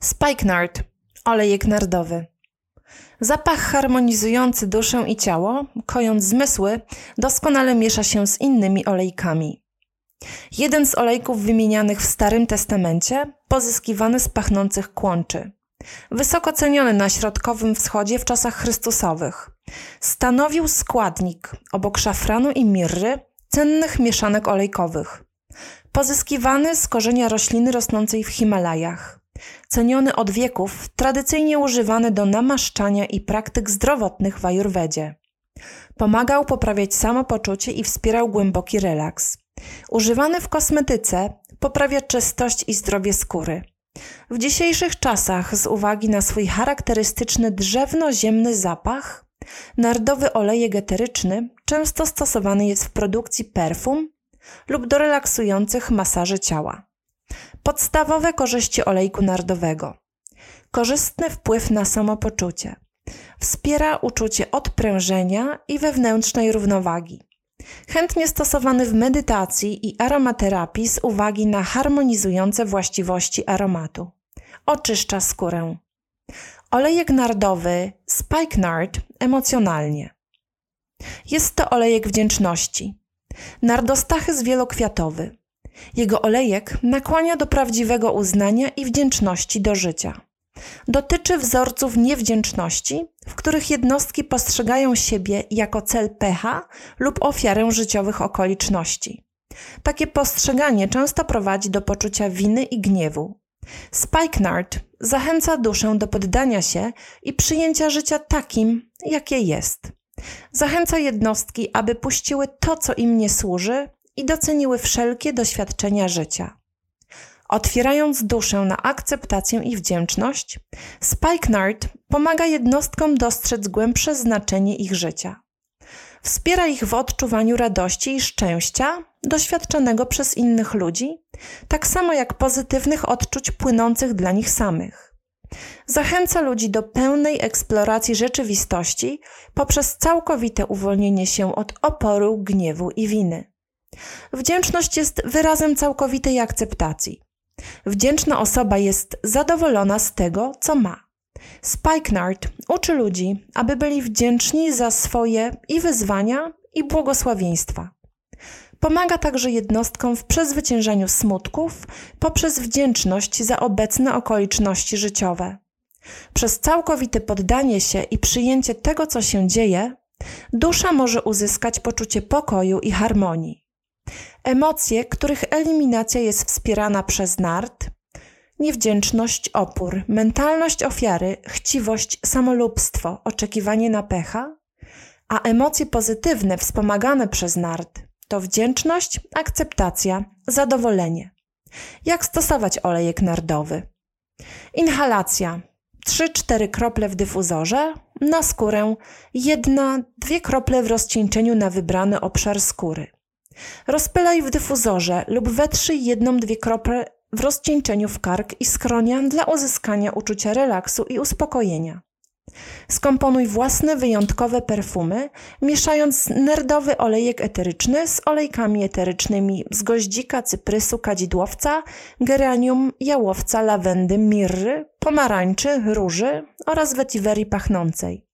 Spikenard, olejek nardowy. Zapach harmonizujący duszę i ciało, kojąc zmysły, doskonale miesza się z innymi olejkami. Jeden z olejków wymienianych w Starym Testamencie, pozyskiwany z pachnących kłączy. Wysoko ceniony na Środkowym Wschodzie w czasach Chrystusowych. Stanowił składnik, obok szafranu i mirry, cennych mieszanek olejkowych. Pozyskiwany z korzenia rośliny rosnącej w Himalajach. Ceniony od wieków, tradycyjnie używany do namaszczania i praktyk zdrowotnych w ajurwedzie. Pomagał poprawiać samopoczucie i wspierał głęboki relaks. Używany w kosmetyce, poprawia czystość i zdrowie skóry. W dzisiejszych czasach, z uwagi na swój charakterystyczny drzewno-ziemny zapach, nardowy olejek eteryczny często stosowany jest w produkcji perfum lub do relaksujących masaży ciała. Podstawowe korzyści olejku nardowego. Korzystny wpływ na samopoczucie. Wspiera uczucie odprężenia i wewnętrznej równowagi. Chętnie stosowany w medytacji i aromaterapii z uwagi na harmonizujące właściwości aromatu. Oczyszcza skórę. Olejek nardowy Spikenard emocjonalnie. Jest to olejek wdzięczności. Nardostachys wielokwiatowy. Jego olejek nakłania do prawdziwego uznania i wdzięczności do życia. Dotyczy wzorców niewdzięczności, w których jednostki postrzegają siebie jako cel pecha lub ofiarę życiowych okoliczności. Takie postrzeganie często prowadzi do poczucia winy i gniewu. Spikenard zachęca duszę do poddania się i przyjęcia życia takim, jakie jest. Zachęca jednostki, aby puściły to, co im nie służy i doceniły wszelkie doświadczenia życia. Otwierając duszę na akceptację i wdzięczność, Spikenard pomaga jednostkom dostrzec głębsze znaczenie ich życia. Wspiera ich w odczuwaniu radości i szczęścia doświadczonego przez innych ludzi, tak samo jak pozytywnych odczuć płynących dla nich samych. Zachęca ludzi do pełnej eksploracji rzeczywistości poprzez całkowite uwolnienie się od oporu, gniewu i winy. Wdzięczność jest wyrazem całkowitej akceptacji. Wdzięczna osoba jest zadowolona z tego, co ma. Spikenard uczy ludzi, aby byli wdzięczni za swoje i wyzwania, i błogosławieństwa. Pomaga także jednostkom w przezwyciężaniu smutków poprzez wdzięczność za obecne okoliczności życiowe. Przez całkowite poddanie się i przyjęcie tego, co się dzieje, dusza może uzyskać poczucie pokoju i harmonii. Emocje, których eliminacja jest wspierana przez nart, niewdzięczność, opór, mentalność ofiary, chciwość, samolubstwo, oczekiwanie na pecha, a emocje pozytywne wspomagane przez nart to wdzięczność, akceptacja, zadowolenie. Jak stosować olejek nardowy? Inhalacja. 3-4 krople w dyfuzorze, na skórę, jedna, dwie krople w rozcieńczeniu na wybrany obszar skóry. Rozpylaj w dyfuzorze lub wetrzyj jedną, dwie krople w rozcieńczeniu w kark i skronia dla uzyskania uczucia relaksu i uspokojenia. Skomponuj własne wyjątkowe perfumy, mieszając nerdowy olejek eteryczny z olejkami eterycznymi z goździka, cyprysu, kadzidłowca, geranium, jałowca, lawendy, mirry, pomarańczy, róży oraz wetiwerii pachnącej.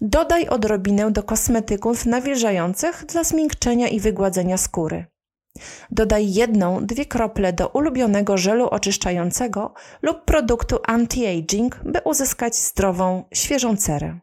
Dodaj odrobinę do kosmetyków nawilżających dla zmiękczenia i wygładzenia skóry. Dodaj jedną, dwie krople do ulubionego żelu oczyszczającego lub produktu anti-aging, by uzyskać zdrową, świeżą cerę.